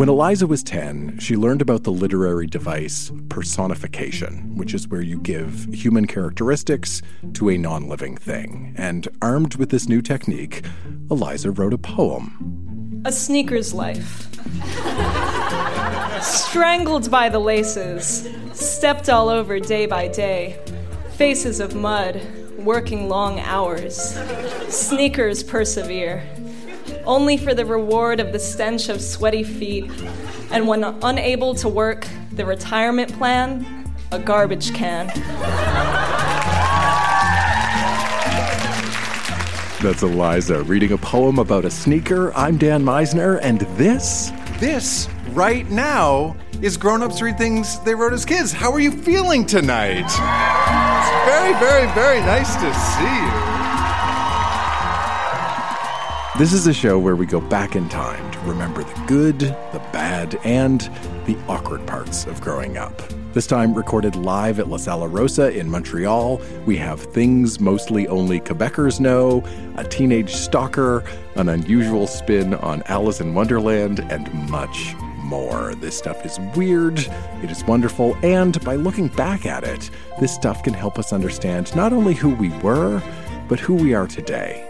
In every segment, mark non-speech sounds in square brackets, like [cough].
When Eliza was 10, she learned about the literary device personification, which is where you give human characteristics to a non living thing. And armed with this new technique, Eliza wrote a poem. A sneaker's life. Strangled by the laces, stepped all over day by day, faces of mud, working long hours. Sneakers persevere, only for the reward of the stench of sweaty feet, and when unable to work, the retirement plan, a garbage can. That's Eliza reading a poem about a sneaker. I'm Dan Meisner, and this This, right now, is Grown Ups Read Things They Wrote as Kids. How are you feeling tonight? It's very, very, very nice to see you. This is a show where we go back in time to remember the good, the bad, and the awkward parts of growing up. This time recorded live at La Sala Rossa in Montreal, we have things mostly only Quebecers know, a teenage stalker, an unusual spin on Alice in Wonderland, and much more. This stuff is weird, it is wonderful, and by looking back at it, this stuff can help us understand not only who we were, but who we are today.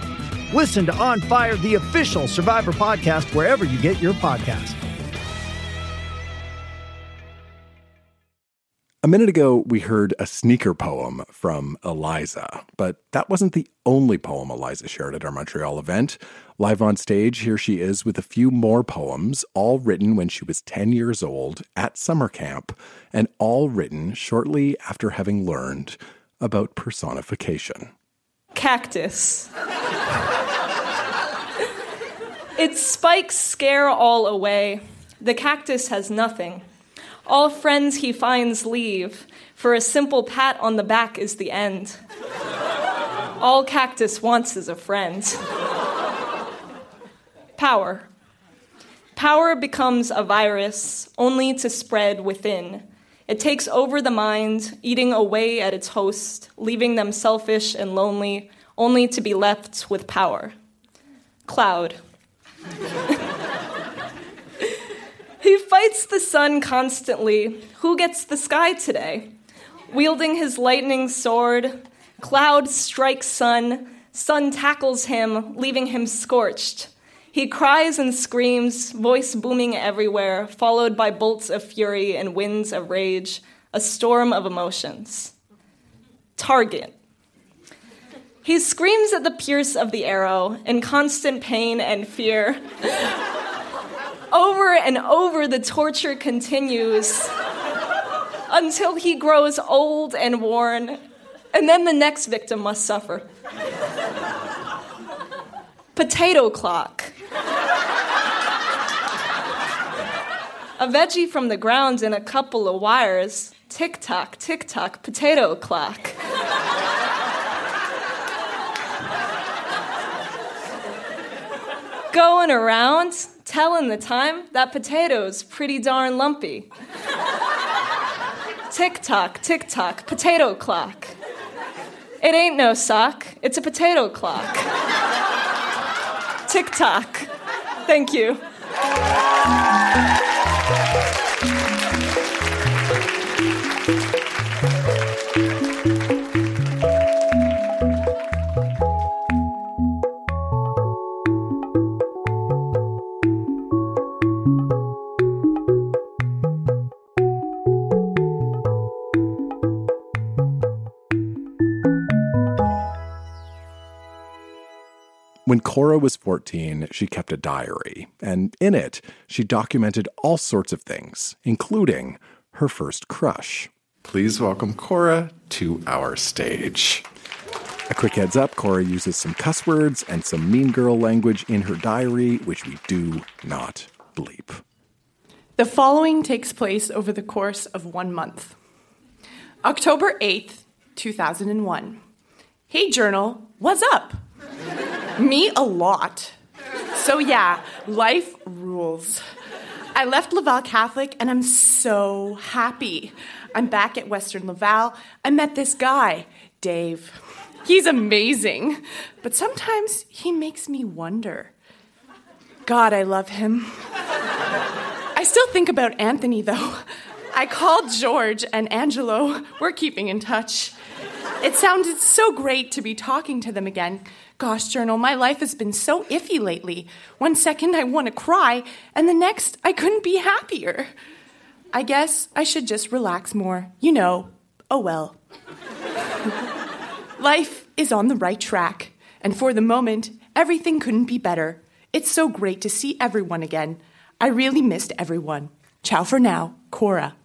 Listen to On Fire, the official Survivor podcast, wherever you get your podcast. A minute ago, we heard a sneaker poem from Eliza, but that wasn't the only poem Eliza shared at our Montreal event. Live on stage, here she is with a few more poems, all written when she was 10 years old at summer camp, and all written shortly after having learned about personification. Cactus. [laughs] its spikes scare all away. The cactus has nothing. All friends he finds leave, for a simple pat on the back is the end. All cactus wants is a friend. Power. Power becomes a virus only to spread within. It takes over the mind, eating away at its host, leaving them selfish and lonely, only to be left with power. Cloud. [laughs] He fights the sun constantly. Who gets the sky today? Wielding his lightning sword, cloud strikes sun, sun tackles him, leaving him scorched. He cries and screams, voice booming everywhere, followed by bolts of fury and winds of rage, a storm of emotions. Target. He screams at the pierce of the arrow in constant pain and fear. [laughs] over and over, the torture continues until he grows old and worn, and then the next victim must suffer. Potato clock. A veggie from the ground and a couple of wires. Tick tock, tick tock, potato clock. Going around, telling the time that potato's pretty darn lumpy. tick tock, tick tock, potato clock. It ain't no sock, it's a potato clock. tick tock. Thank you. When Cora was 14, she kept a diary, and in it, she documented all sorts of things, including her first crush. Please welcome Cora to our stage. A quick heads up Cora uses some cuss words and some mean girl language in her diary, which we do not bleep. The following takes place over the course of one month. October 8th, 2001. Hey, journal, what's up? Me a lot. So, yeah, life rules. I left Laval Catholic and I'm so happy. I'm back at Western Laval. I met this guy, Dave. He's amazing, but sometimes he makes me wonder. God, I love him. I still think about Anthony, though. I called George and Angelo. We're keeping in touch. It sounded so great to be talking to them again. Gosh, Journal, my life has been so iffy lately. One second I want to cry, and the next I couldn't be happier. I guess I should just relax more. You know, oh well. [laughs] Life is on the right track, and for the moment, everything couldn't be better. It's so great to see everyone again. I really missed everyone. Ciao for now, Cora.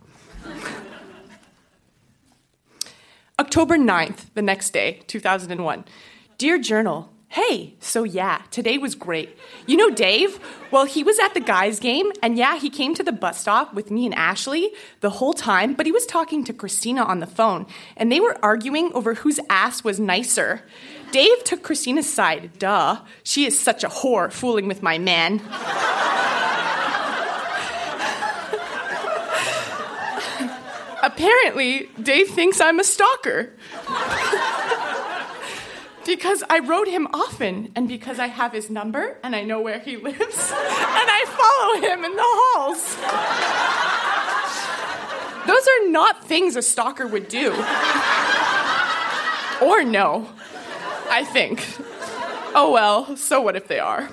October 9th, the next day, 2001. Dear Journal, Hey, so yeah, today was great. You know Dave? Well, he was at the guys' game, and yeah, he came to the bus stop with me and Ashley the whole time, but he was talking to Christina on the phone, and they were arguing over whose ass was nicer. Dave took Christina's side, duh. She is such a whore fooling with my man. [laughs] Apparently, Dave thinks I'm a stalker. because I wrote him often, and because I have his number and I know where he lives, [laughs] and I follow him in the halls. Those are not things a stalker would do. Or no, I think. Oh well, so what if they are?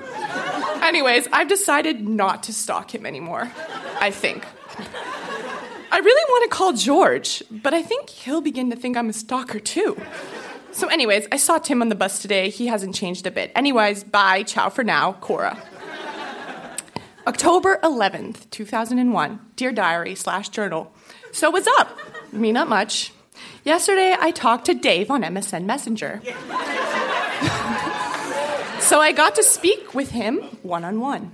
Anyways, I've decided not to stalk him anymore. I think. I really want to call George, but I think he'll begin to think I'm a stalker too. So, anyways, I saw Tim on the bus today. He hasn't changed a bit. Anyways, bye. Ciao for now, Cora. October 11th, 2001. Dear Diary slash Journal. So, what's up? Me, not much. Yesterday, I talked to Dave on MSN Messenger. [laughs] so, I got to speak with him one on one.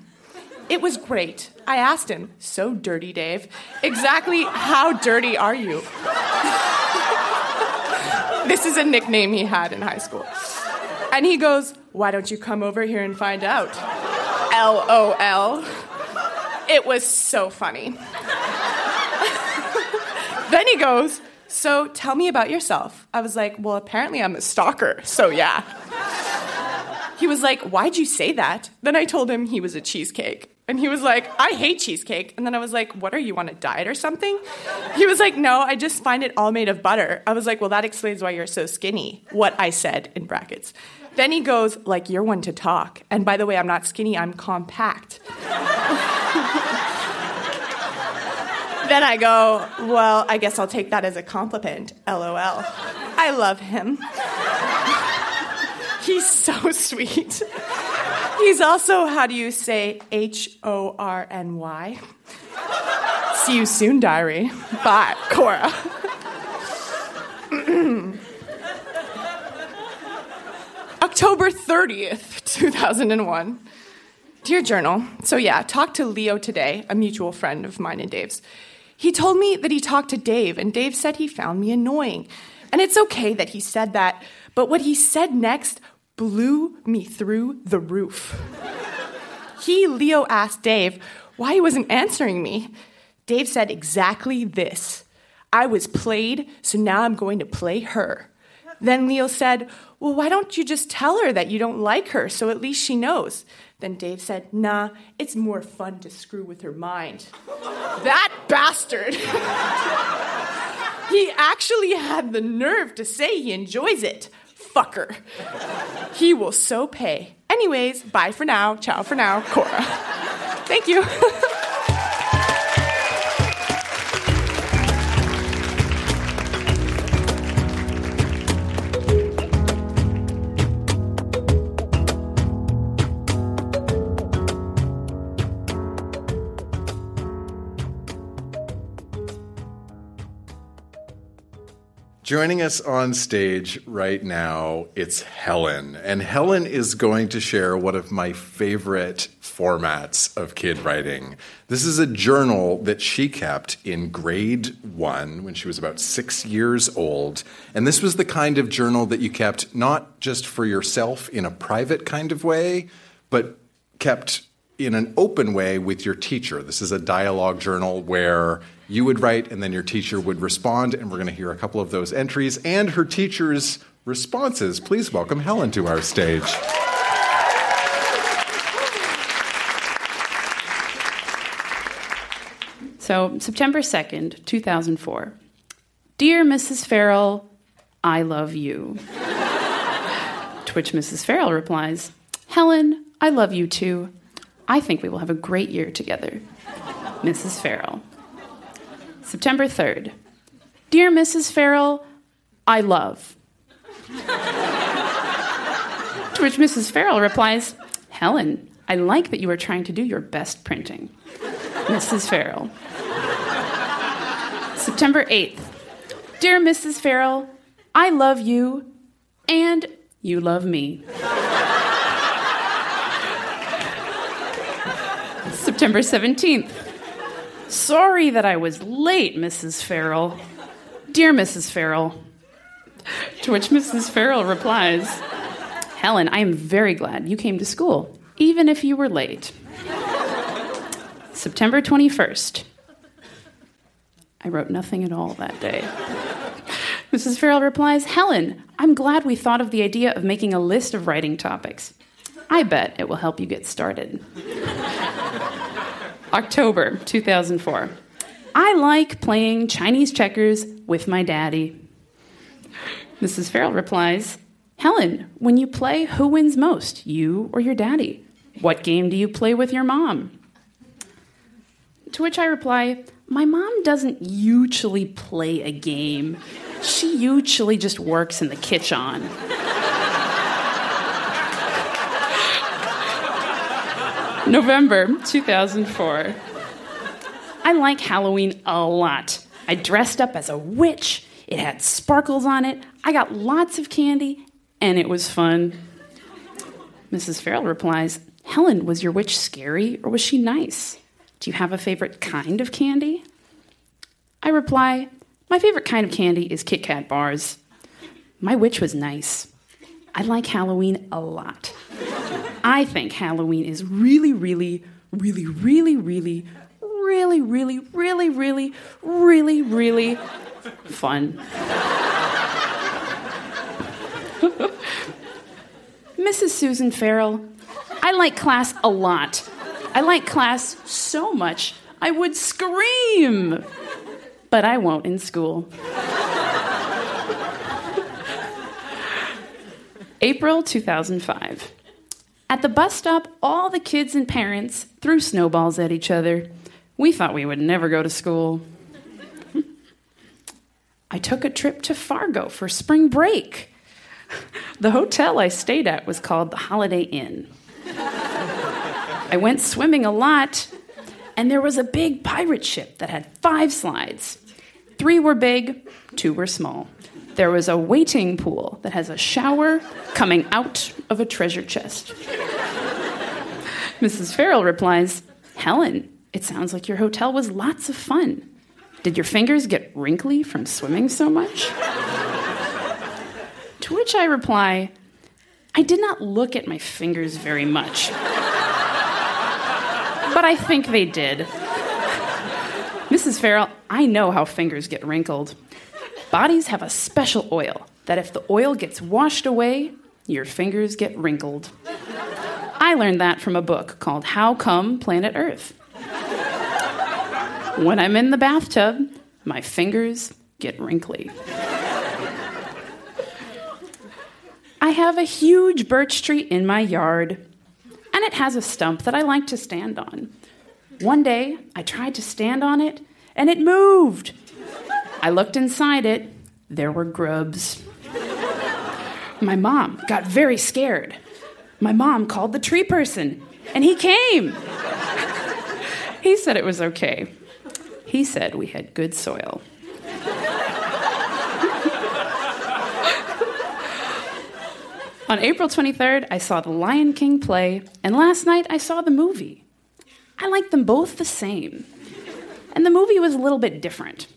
It was great. I asked him, So dirty, Dave, exactly how dirty are you? [laughs] this is a nickname he had in high school. And he goes, Why don't you come over here and find out? LOL. It was so funny. [laughs] then he goes, So tell me about yourself. I was like, Well, apparently I'm a stalker, so yeah. He was like, Why'd you say that? Then I told him he was a cheesecake. And he was like, I hate cheesecake. And then I was like, What are you on a diet or something? He was like, No, I just find it all made of butter. I was like, Well, that explains why you're so skinny. What I said in brackets. Then he goes, Like, you're one to talk. And by the way, I'm not skinny, I'm compact. [laughs] then I go, Well, I guess I'll take that as a compliment. LOL. I love him. [laughs] He's so sweet. He's also, how do you say, H O R N Y? See you soon, diary. Bye, Cora. [clears throat] October 30th, 2001. Dear Journal, so yeah, talked to Leo today, a mutual friend of mine and Dave's. He told me that he talked to Dave, and Dave said he found me annoying. And it's okay that he said that, but what he said next blew me through the roof. he, Leo, asked Dave why he wasn't answering me. Dave said exactly this I was played, so now I'm going to play her. Then Leo said, Well, why don't you just tell her that you don't like her so at least she knows? Then Dave said, Nah, it's more fun to screw with her mind. that bastard! [laughs] he actually had the nerve to say he enjoys it fucker. He will so pay. Anyways, bye for now. Ciao for now, Cora. Thank you. [laughs] Joining us on stage right now, it's Helen. And Helen is going to share one of my favorite formats of kid writing. This is a journal that she kept in grade one when she was about six years old. And this was the kind of journal that you kept not just for yourself in a private kind of way, but kept in an open way with your teacher. This is a dialogue journal where you would write and then your teacher would respond. And we're going to hear a couple of those entries and her teacher's responses. Please welcome Helen to our stage. So, September 2nd, 2004. Dear Mrs. Farrell, I love you. to which Mrs. Farrell replies, Helen, I love you too. I think we will have a great year together. Mrs. Farrell. September 3rd. Dear Mrs. Farrell, I love. to which Mrs. Farrell replies, Helen, I like that you are trying to do your best printing. Mrs. Farrell. September 8th. Dear Mrs. Farrell, I love you and you love me. September 17th. Sorry that I was late, Mrs. Farrell. Dear Mrs. Farrell. To which Mrs. Farrell replies, Helen, I am very glad you came to school, even if you were late. September 21st. I wrote nothing at all that day. Mrs. Farrell replies, Helen, I'm glad we thought of the idea of making a list of writing topics. I bet it will help you get started. October 2004. I like playing Chinese checkers with my daddy. Mrs. Farrell replies, Helen, when you play, who wins most, you or your daddy? What game do you play with your mom? To which I reply, My mom doesn't usually play a game. She usually just works in the kitchen. November 2004. I like Halloween a lot. I dressed up as a witch. It had sparkles on it. I got lots of candy, and it was fun. Mrs. Farrell replies, Helen, was your witch scary or was she nice? Do you have a favorite kind of candy? I reply, My favorite kind of candy is Kit Kat bars. My witch was nice. I like Halloween a lot. I think Halloween is really, really, really, really, really, really, really, really, really, really, really fun. Mrs. Susan Farrell, I like class a lot. I like class so much I would scream, but I won't in school. April 2005. At the bus stop, all the kids and parents threw snowballs at each other. We thought we would never go to school. [laughs] I took a trip to Fargo for spring break. [laughs] The hotel I stayed at was called the Holiday Inn. [laughs] I went swimming a lot, and there was a big pirate ship that had five slides. Three were big, two were small. There was a waiting pool that has a shower coming out of a treasure chest. Mrs. Farrell replies, Helen, it sounds like your hotel was lots of fun. Did your fingers get wrinkly from swimming so much? to which I reply, I did not look at my fingers very much. but I think they did. Mrs. Farrell, I know how fingers get wrinkled. Bodies have a special oil that if the oil gets washed away, your fingers get wrinkled. I learned that from a book called How Come Planet Earth. When I'm in the bathtub, my fingers get wrinkly. I have a huge birch tree in my yard, and it has a stump that I like to stand on. One day, I tried to stand on it, and it moved. I looked inside it. There were grubs. My mom got very scared. My mom called the tree person, and he came. he said it was okay. He said we had good soil. On April 23rd, I saw The Lion King play, and last night I saw the movie. I liked them both the same. And the movie was a little bit different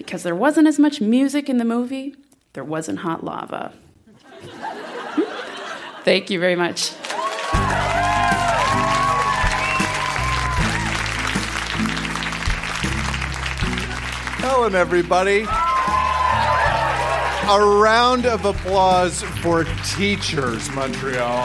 because there wasn't as much music in the movie, there wasn't hot lava. Hmm? Thank you very much. Helen, everybody. A round of applause for Teachers Montreal.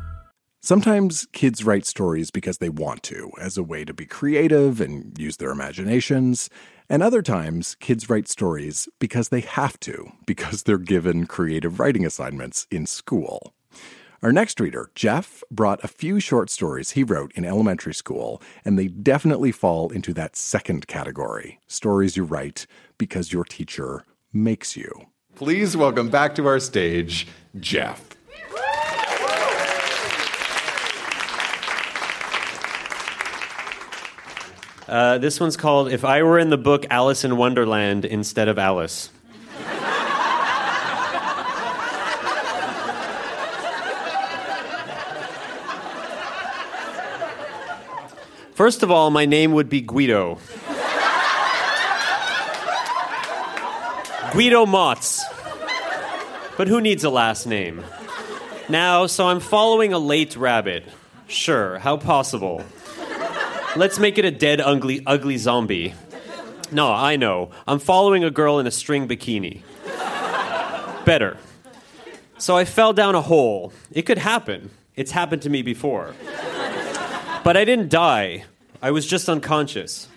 Sometimes kids write stories because they want to, as a way to be creative and use their imaginations. And other times, kids write stories because they have to, [laughs] because they're given creative writing assignments in school. Our next reader, Jeff, brought a few short stories he wrote in elementary school, and they definitely fall into that second category stories you write because your teacher makes you. Please welcome back to our stage, Jeff. Uh, this one's called If I Were in the Book Alice in Wonderland Instead of Alice. First of all, my name would be Guido. Guido Motz. But who needs a last name? Now, so I'm following a late rabbit. Sure, how possible? Let's make it a dead, ugly, ugly zombie. No, I know. I'm following a girl in a string bikini. Better. So I fell down a hole. It could happen. It's happened to me before. But I didn't die. I was just unconscious.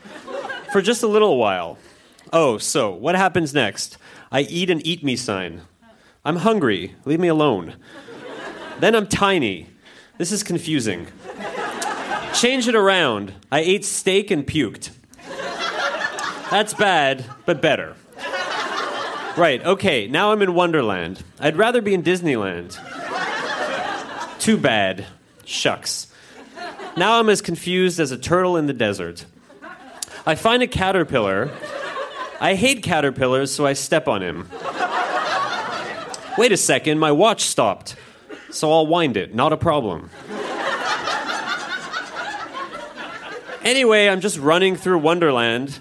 For just a little while. Oh, so what happens next? I eat an eat me sign. I'm hungry. Leave me alone. Then I'm tiny. This is confusing. Change it around. I ate steak and puked. That's bad, but better. Right, okay, now I'm in Wonderland. I'd rather be in Disneyland. Too bad. Shucks. Now I'm as confused as a turtle in the desert. I find a caterpillar. I hate caterpillars, so I step on him. Wait a second, my watch stopped. So I'll wind it, not a problem. Anyway, I'm just running through Wonderland.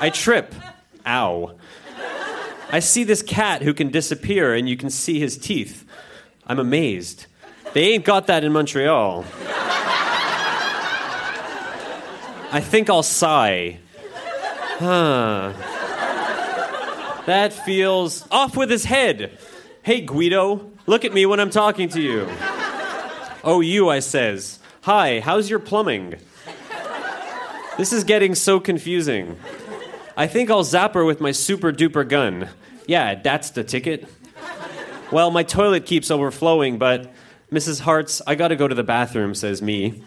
I trip. Ow. I see this cat who can disappear and you can see his teeth. I'm amazed. They ain't got that in Montreal. I think I'll sigh. Huh. That feels off with his head. Hey, Guido, look at me when I'm talking to you. Oh, you, I says. Hi, how's your plumbing? This is getting so confusing. I think I'll zap her with my super duper gun. Yeah, that's the ticket. Well, my toilet keeps overflowing, but Mrs. Hartz, I gotta go to the bathroom, says me.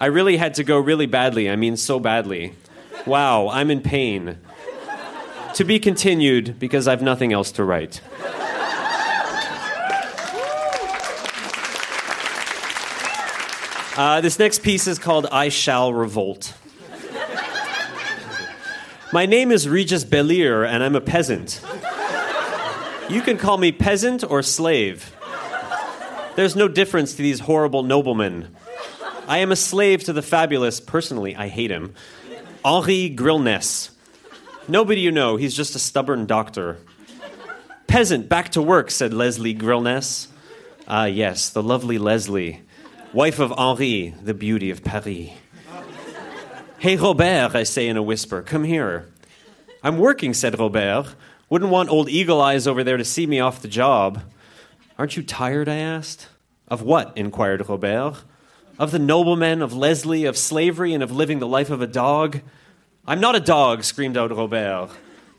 I really had to go really badly. I mean, so badly. Wow, I'm in pain. To be continued because I've nothing else to write. Uh, this next piece is called I Shall Revolt. My name is Regis Bellier, and I'm a peasant. You can call me peasant or slave. There's no difference to these horrible noblemen. I am a slave to the fabulous, personally, I hate him, Henri Grillness. Nobody you know, he's just a stubborn doctor. Peasant, back to work, said Leslie Grillness. Ah, yes, the lovely Leslie, wife of Henri, the beauty of Paris. Hey, Robert, I say in a whisper, come here. I'm working, said Robert. Wouldn't want old Eagle Eyes over there to see me off the job. Aren't you tired? I asked. Of what? inquired Robert. Of the noblemen, of Leslie, of slavery, and of living the life of a dog? I'm not a dog, screamed out Robert.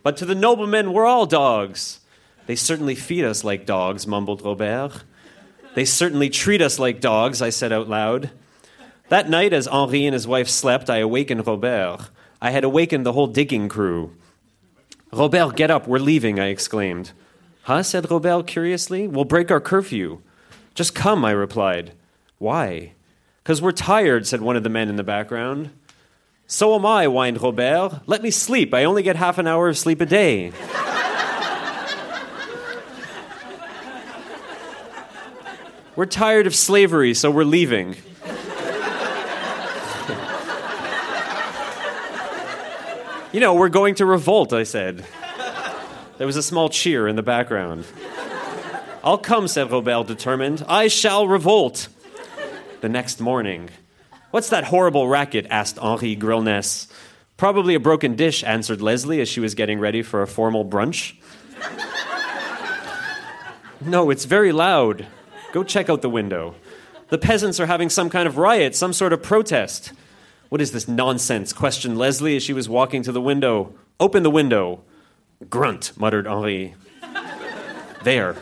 But to the noblemen, we're all dogs. They certainly feed us like dogs, mumbled Robert. They certainly treat us like dogs, I said out loud. That night, as Henri and his wife slept, I awakened Robert. I had awakened the whole digging crew. Robert, get up, we're leaving, I exclaimed. Huh? said Robert curiously. We'll break our curfew. Just come, I replied. Why? Because we're tired, said one of the men in the background. So am I, whined Robert. Let me sleep. I only get half an hour of sleep a day. [laughs] we're tired of slavery, so we're leaving. You know, we're going to revolt, I said. There was a small cheer in the background. I'll come, said Robert, determined. I shall revolt. The next morning, What's that horrible racket? asked Henri Grillness. Probably a broken dish, answered Leslie as she was getting ready for a formal brunch. no, it's very loud. Go check out the window. The peasants are having some kind of riot, some sort of protest. What is this nonsense? questioned Leslie as she was walking to the window. Open the window. Grunt, muttered Henri. there.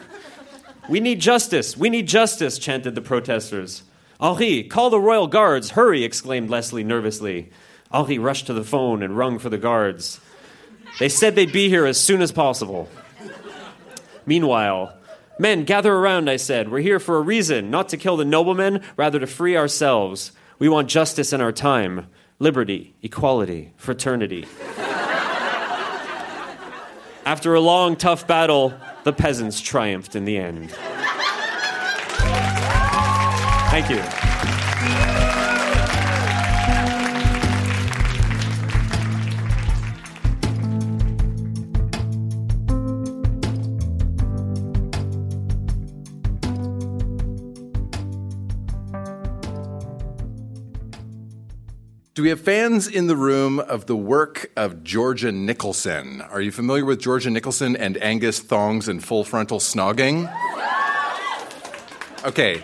We need justice. We need justice, chanted the protesters. Henri, call the royal guards, hurry, exclaimed Leslie nervously. Henri rushed to the phone and rung for the guards. They said they'd be here as soon as possible. Meanwhile, men, gather around, I said. We're here for a reason, not to kill the noblemen, rather to free ourselves. We want justice in our time liberty, equality, fraternity. After a long, tough battle, the peasants triumphed in the end. Thank you. Do we have fans in the room of the work of Georgia Nicholson? Are you familiar with Georgia Nicholson and Angus Thongs and Full Frontal Snogging? Okay,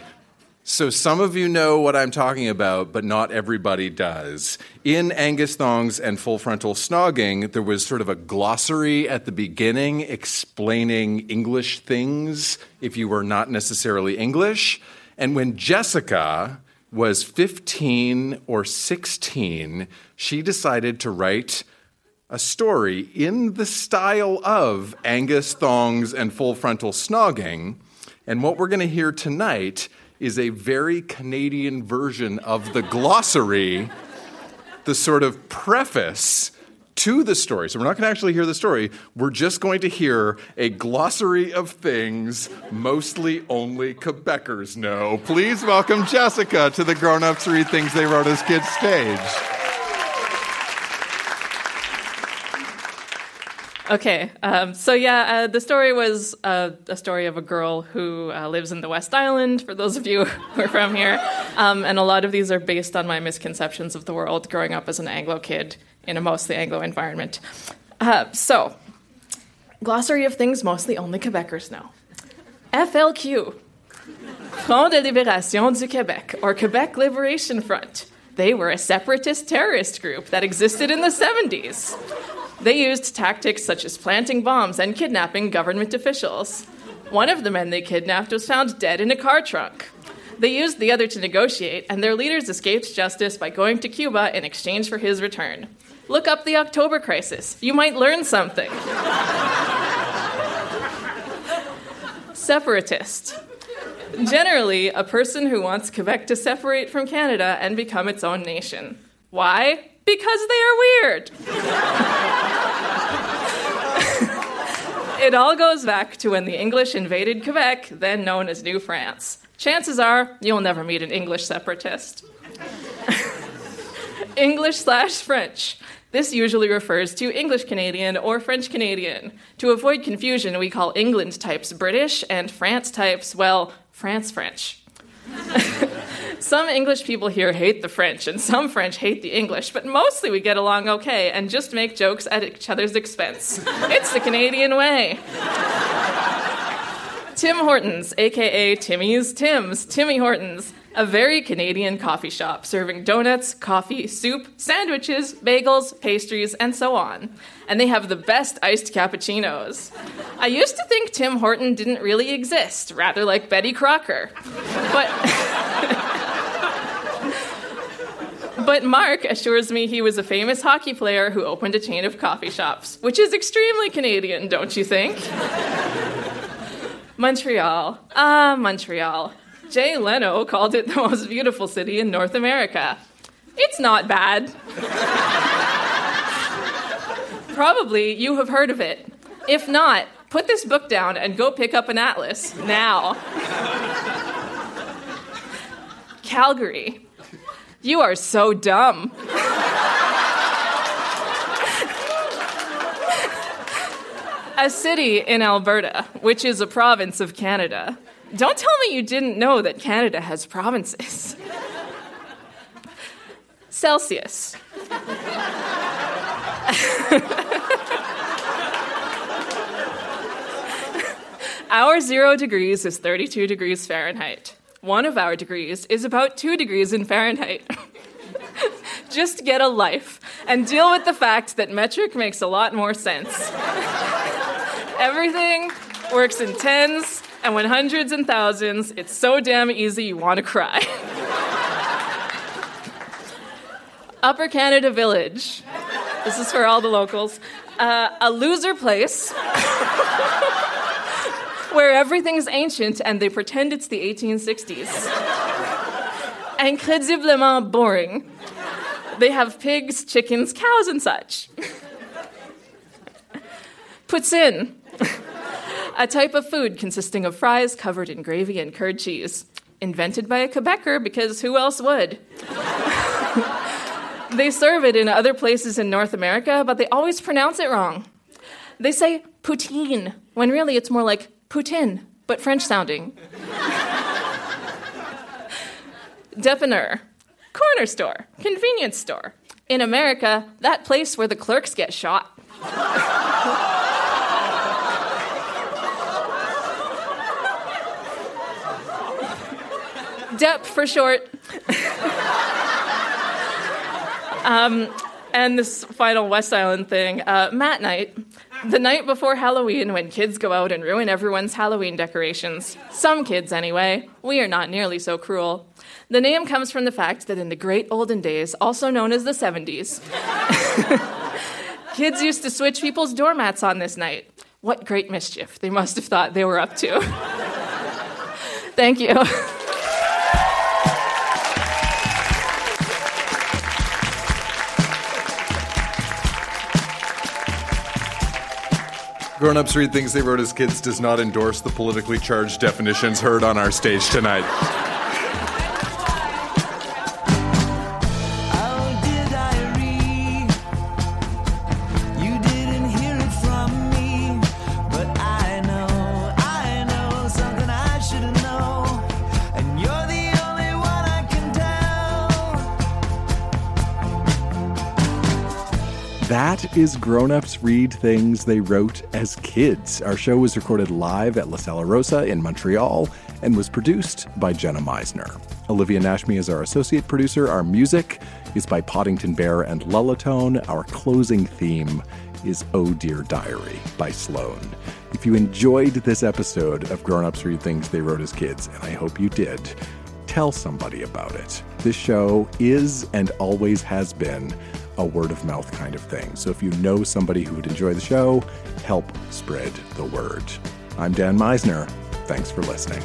so some of you know what I'm talking about, but not everybody does. In Angus Thongs and Full Frontal Snogging, there was sort of a glossary at the beginning explaining English things if you were not necessarily English. And when Jessica was 15 or 16, she decided to write a story in the style of Angus Thongs and Full Frontal Snogging. And what we're going to hear tonight is a very Canadian version of the glossary, the sort of preface to the story. So we're not going to actually hear the story. We're just going to hear a glossary of things mostly only Quebecers know. Please welcome Jessica to the Grown Ups Read Things They Wrote as Kids stage. Okay, um, so yeah, uh, the story was uh, a story of a girl who uh, lives in the West Island, for those of you [laughs] who are from here. Um, and a lot of these are based on my misconceptions of the world growing up as an Anglo kid in a mostly Anglo environment. Uh, so, glossary of things mostly only Quebecers know. FLQ, Front de Libération du Québec, or Quebec Liberation Front. They were a separatist terrorist group that existed in the 70s. They used tactics such as planting bombs and kidnapping government officials. One of the men they kidnapped was found dead in a car trunk. They used the other to negotiate, and their leaders escaped justice by going to Cuba in exchange for his return. Look up the October crisis. You might learn something. Separatist. Generally, a person who wants Quebec to separate from Canada and become its own nation. Why? Because they are weird. it all goes back to when the English invaded Quebec, then known as New France. Chances are you'll never meet an English separatist. English slash French. This usually refers to English Canadian or French Canadian. To avoid confusion, we call England types British and France types, well, France French. [laughs] some English people here hate the French, and some French hate the English, but mostly we get along okay and just make jokes at each other's expense. It's the Canadian way. Tim Hortons, aka Timmy's Tim's, Timmy Hortons, a very Canadian coffee shop serving donuts, coffee, soup, sandwiches, bagels, pastries, and so on. And they have the best iced cappuccinos. I used to think Tim Horton didn't really exist, rather like Betty Crocker. But. [laughs] But Mark assures me he was a famous hockey player who opened a chain of coffee shops, which is extremely Canadian, don't you think? [laughs] Montreal. Ah, Montreal. Jay Leno called it the most beautiful city in North America. It's not bad. Probably you have heard of it. If not, put this book down and go pick up an atlas now. Calgary. You are so dumb. a city in Alberta, which is a province of Canada. Don't tell me you didn't know that Canada has provinces. Celsius. our zero degrees is 32 degrees Fahrenheit. One of our degrees is about two degrees in Fahrenheit. [laughs] Just get a life and deal with the fact that metric makes a lot more sense. [laughs] Everything works in tens, and when hundreds and thousands, it's so damn easy you want to cry. [laughs] Upper Canada Village. This is for all the locals. Uh, a loser place [laughs] where everything's ancient and they pretend it's the 1860s. Incrediblement boring. They have pigs, chickens, cows, and such. [laughs] Poutine a type of food consisting of fries covered in gravy and curd cheese. Invented by a Quebecer because who else would? [laughs] they serve it in other places in North America, but they always pronounce it wrong. They say poutine, when really it's more like poutine, but French sounding. [laughs] Dépanneur, corner store, convenience store. In America, that place where the clerks get shot. [laughs] DEP for short. um, and this final West Island thing, uh, Mat Night, the night before Halloween when kids go out and ruin everyone's Halloween decorations. Some kids, anyway. We are not nearly so cruel. The name comes from the fact that in the great olden days, also known as the 70s, [laughs] kids used to switch people's doormats on this night. What great mischief they must have thought they were up to. [laughs] Thank you. [laughs] Grown Ups Read Things They Wrote as Kids does not endorse the politically charged definitions heard on our stage tonight. Is Grown Ups Read Things They Wrote as Kids. Our show was recorded live at La Sala Rossa in Montreal and was produced by Jenna Meisner. Olivia Nashmi is our associate producer. Our music is by Podington Bear and Lullatone. Our closing theme is Oh Dear Diary by Sloan. If you enjoyed this episode of Grown Ups Read Things They Wrote as Kids, and I hope you did, tell somebody about it. This show is and always has been a word of mouth kind of thing. So if you know somebody who would enjoy the show, help spread the word. I'm Dan Meisner. Thanks for listening.